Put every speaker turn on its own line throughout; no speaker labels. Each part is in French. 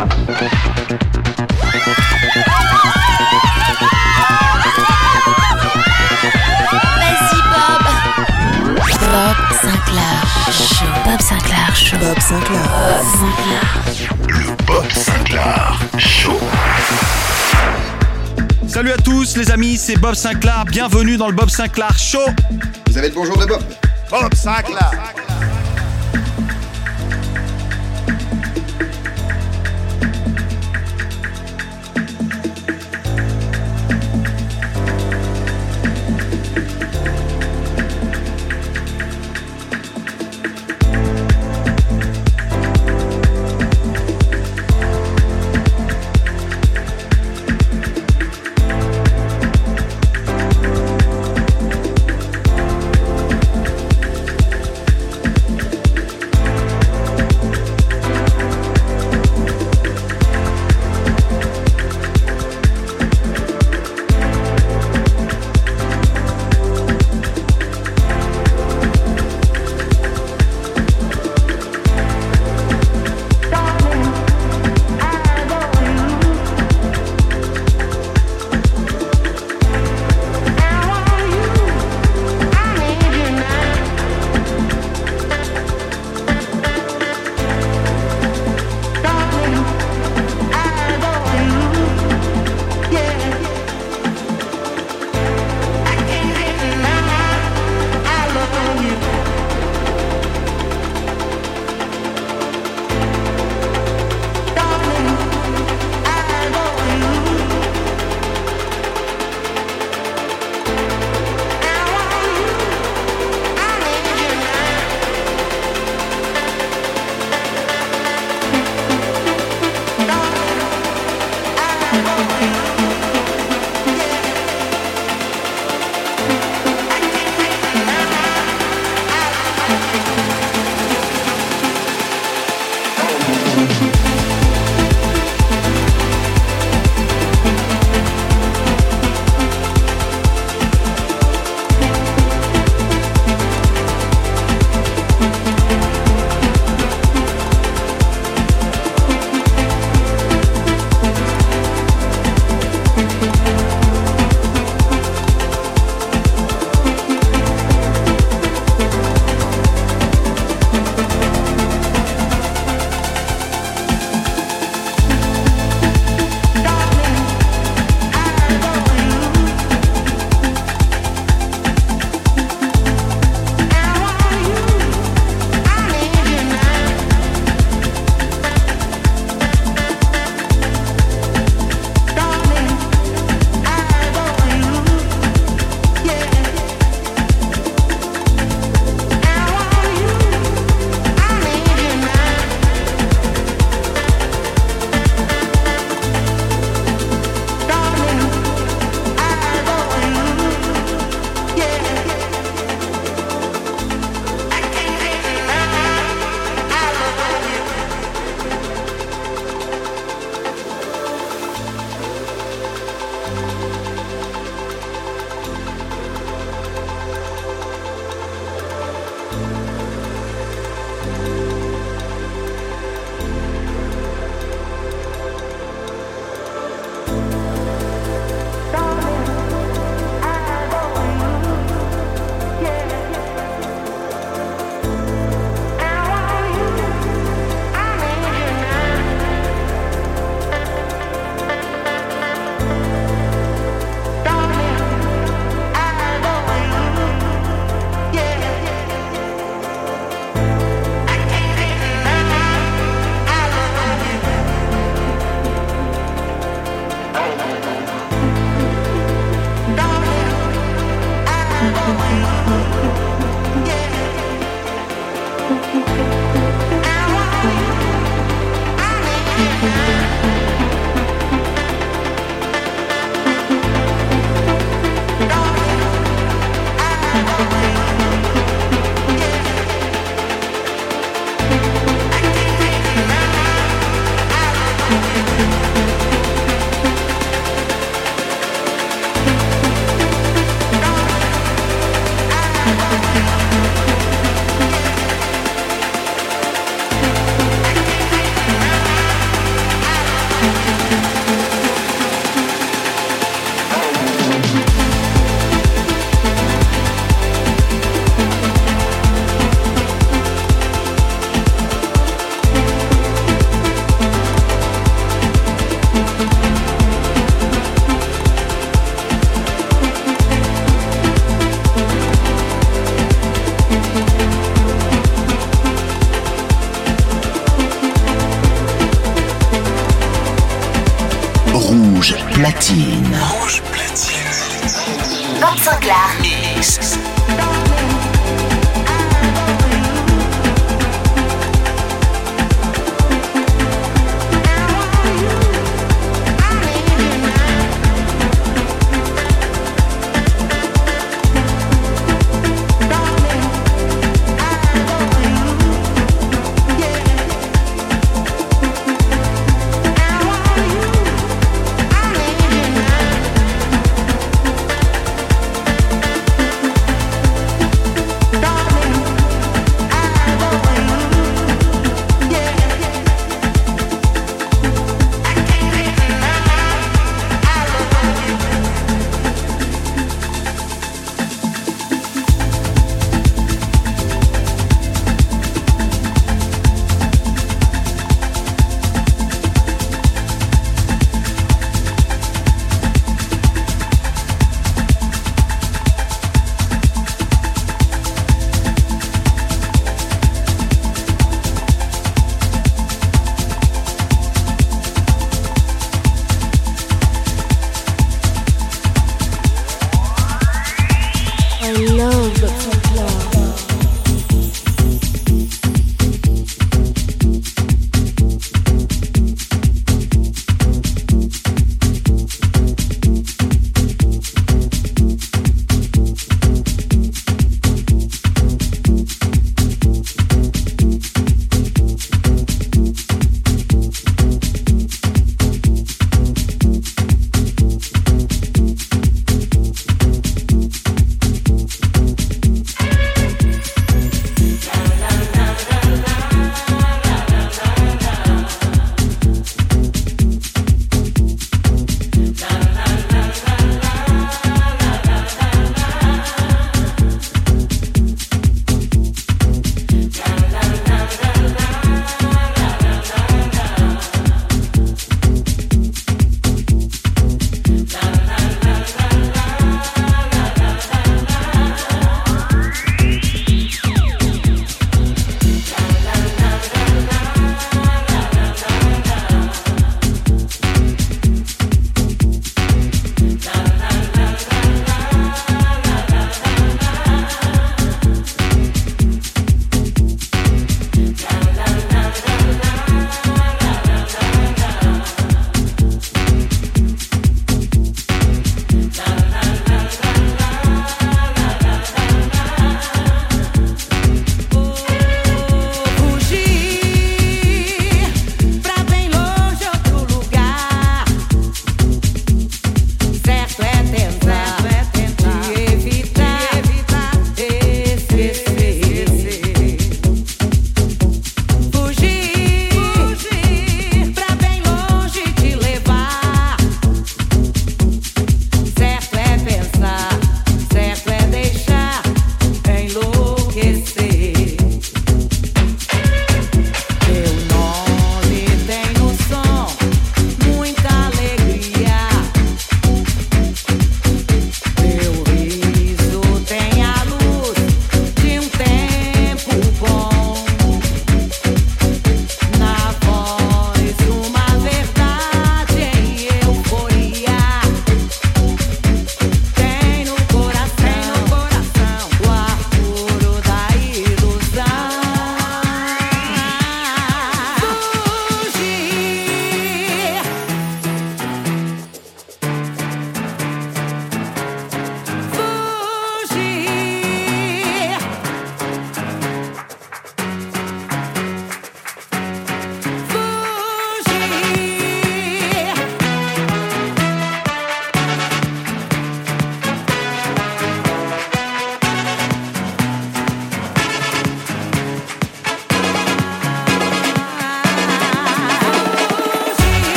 Bob. Bob Sinclair Show. Bob Sinclair Show. Bob Sinclair.
Le Bob Sinclair Show.
Salut à tous, les amis, c'est Bob Sinclair. Bienvenue dans le Bob Sinclair Show.
Vous avez le bonjour de Bob.
Bob Sinclair.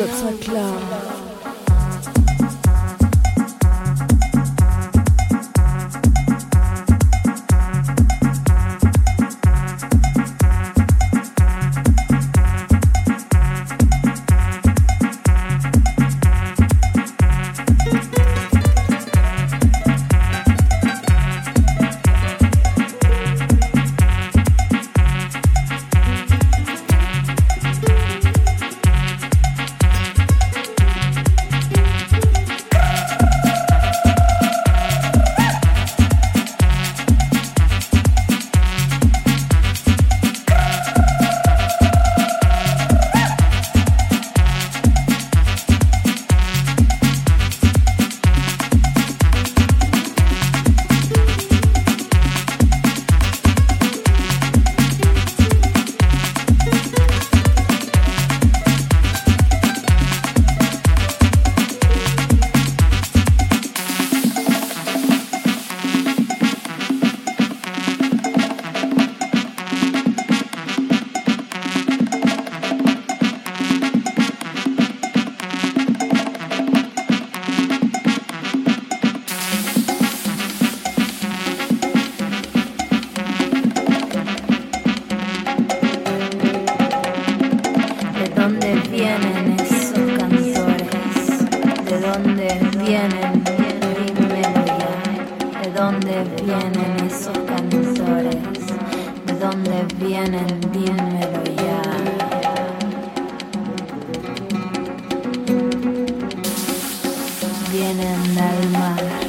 das klar. tienen alma.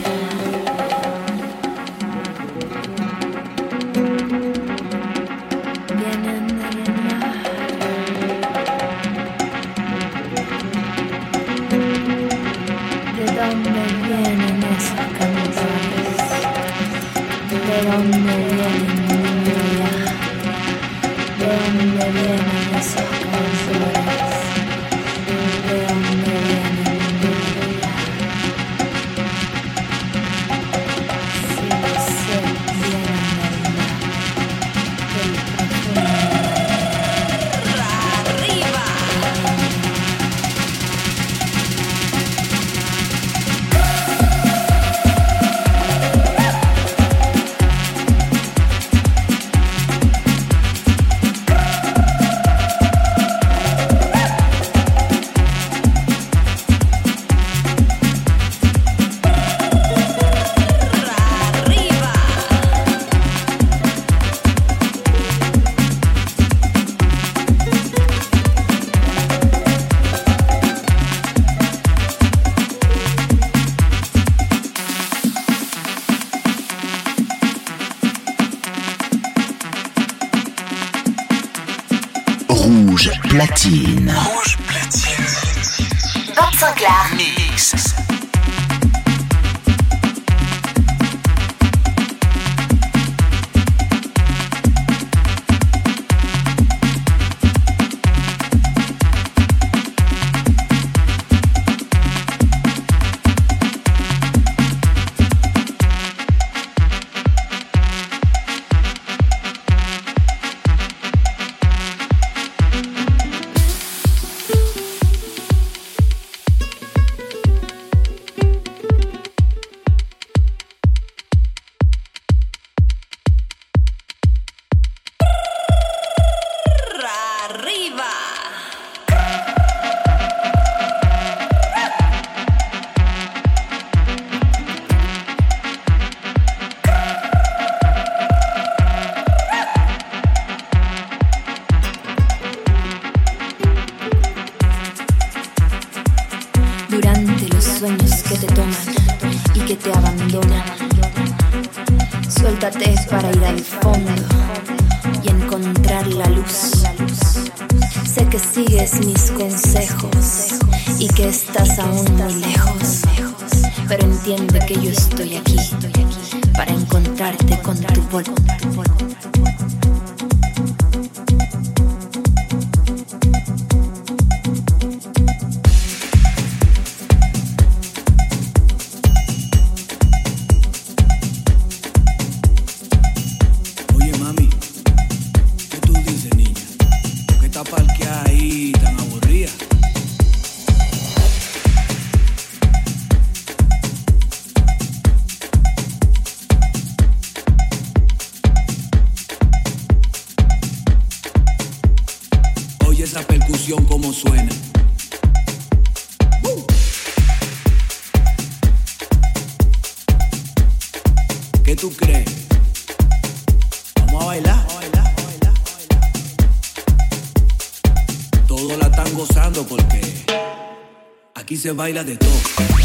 Baila de todo.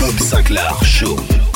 Bob Sinclair Show.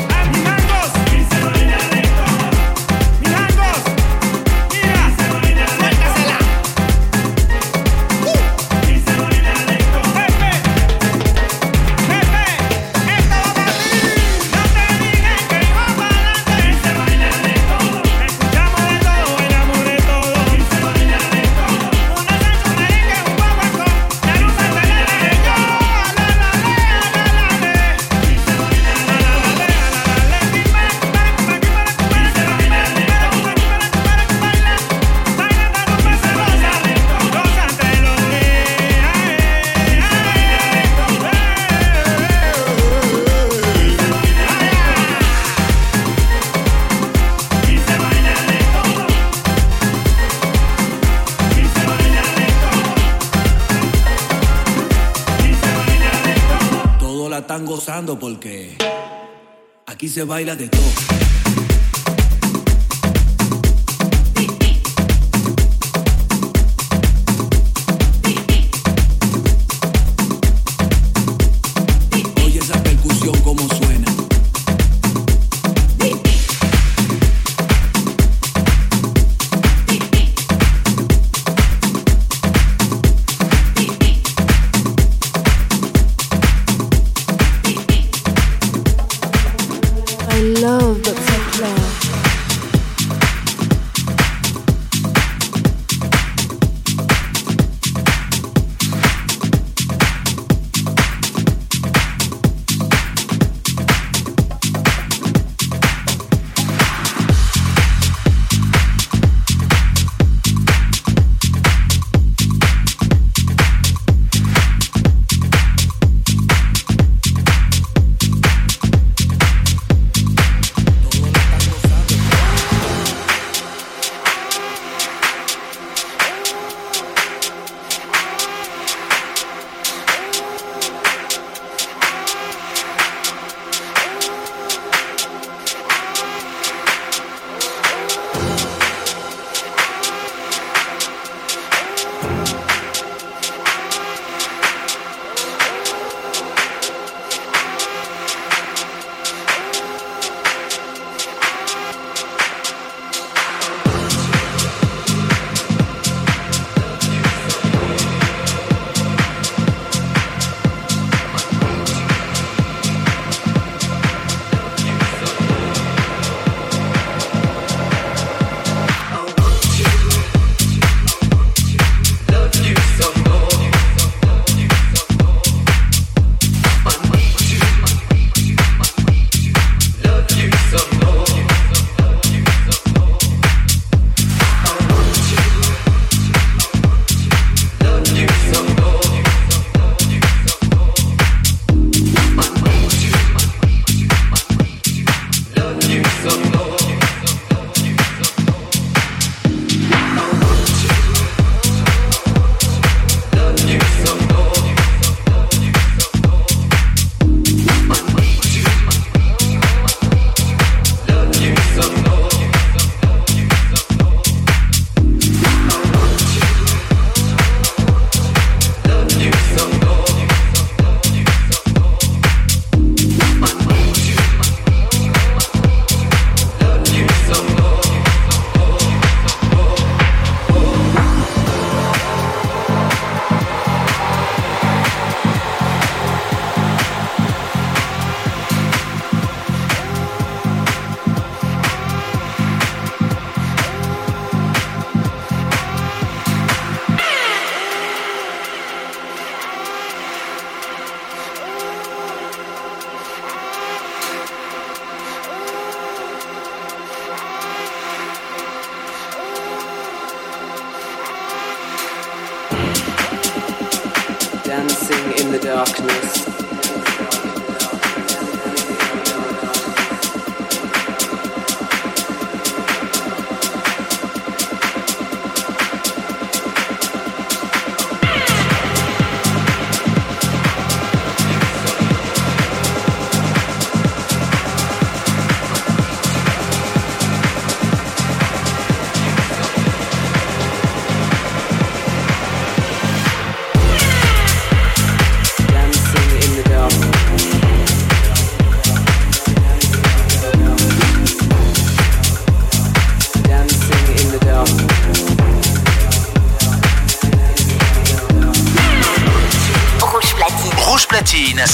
Se baila de todo.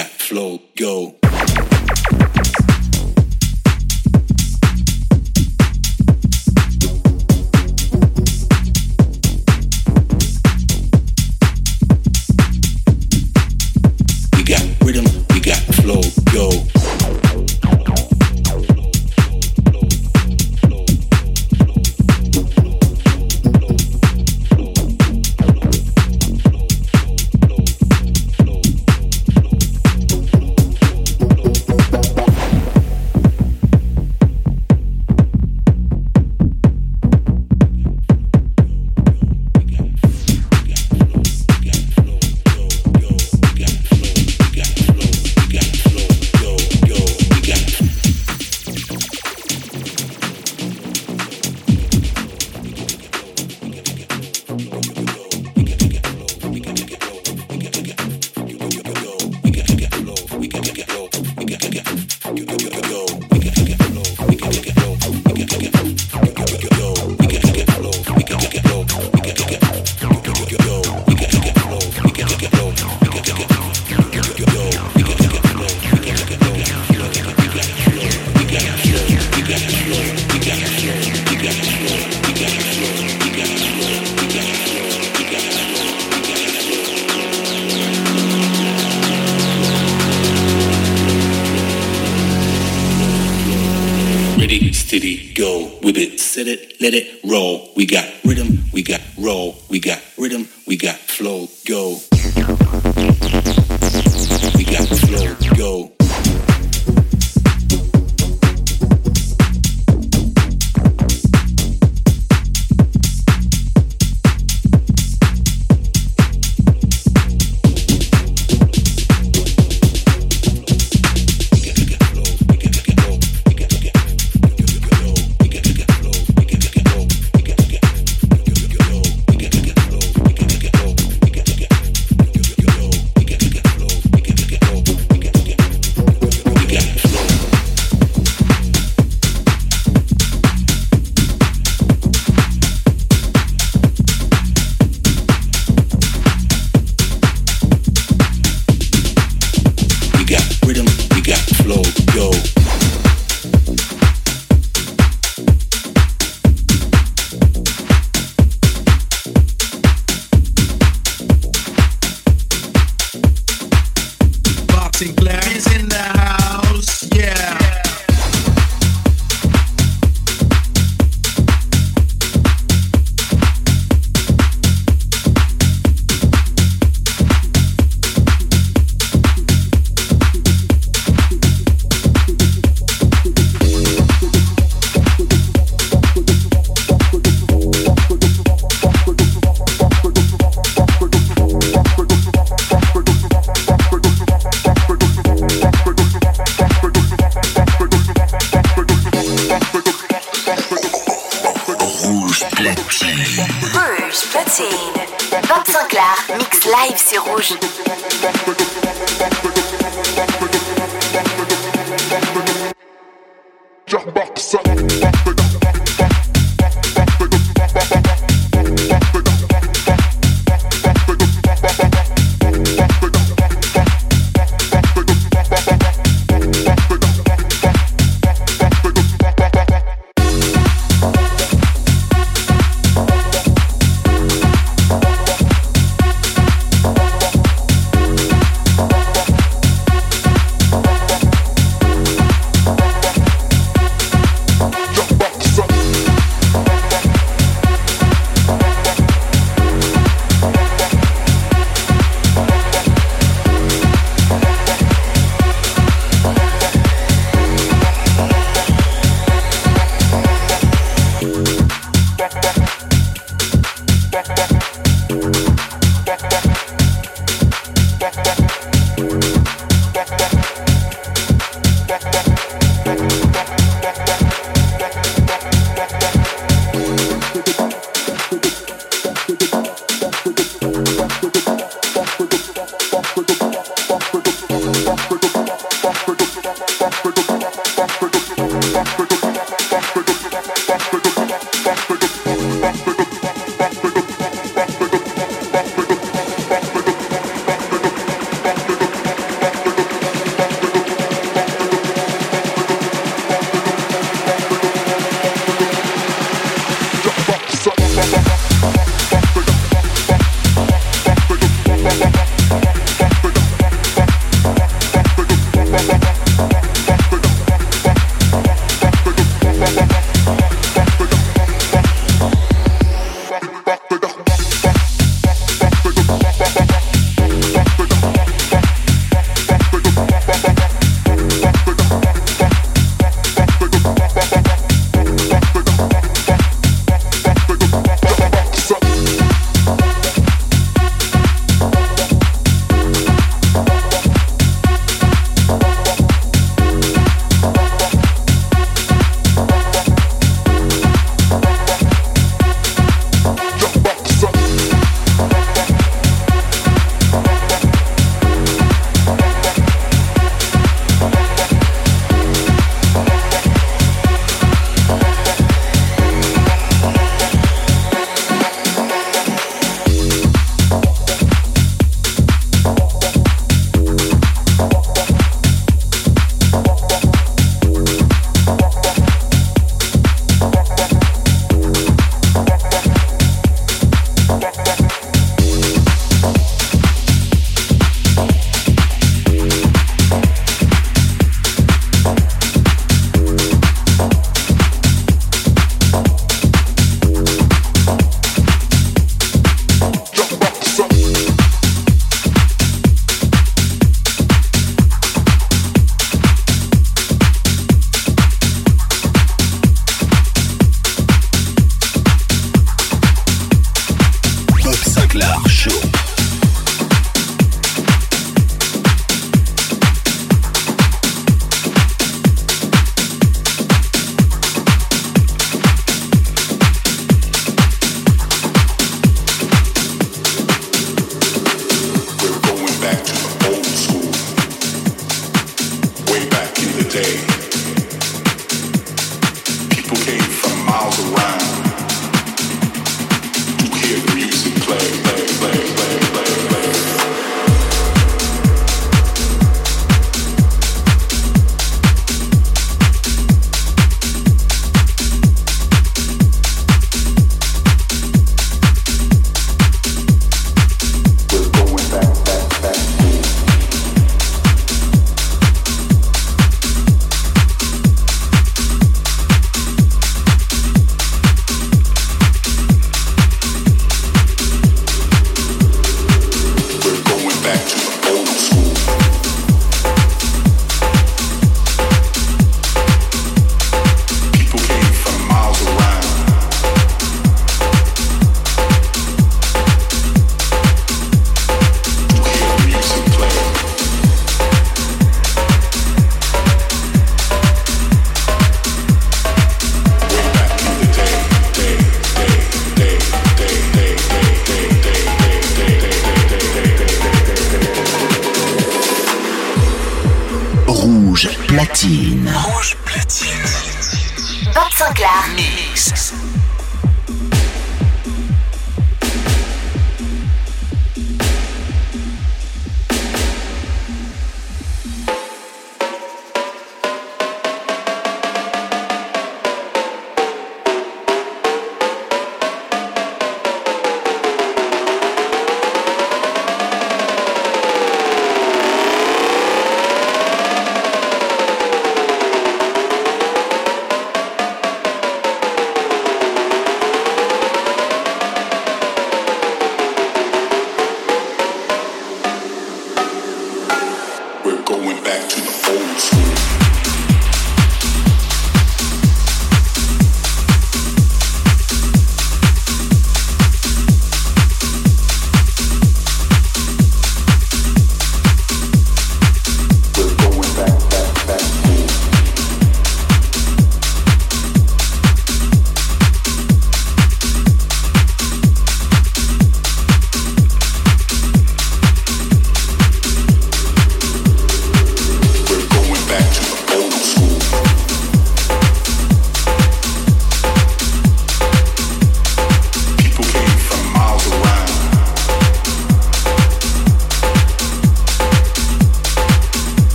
that flow go.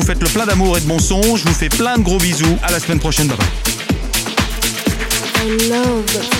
Vous faites le plein d'amour et de bon son. Je vous fais plein de gros bisous. À la semaine prochaine. Bye bye.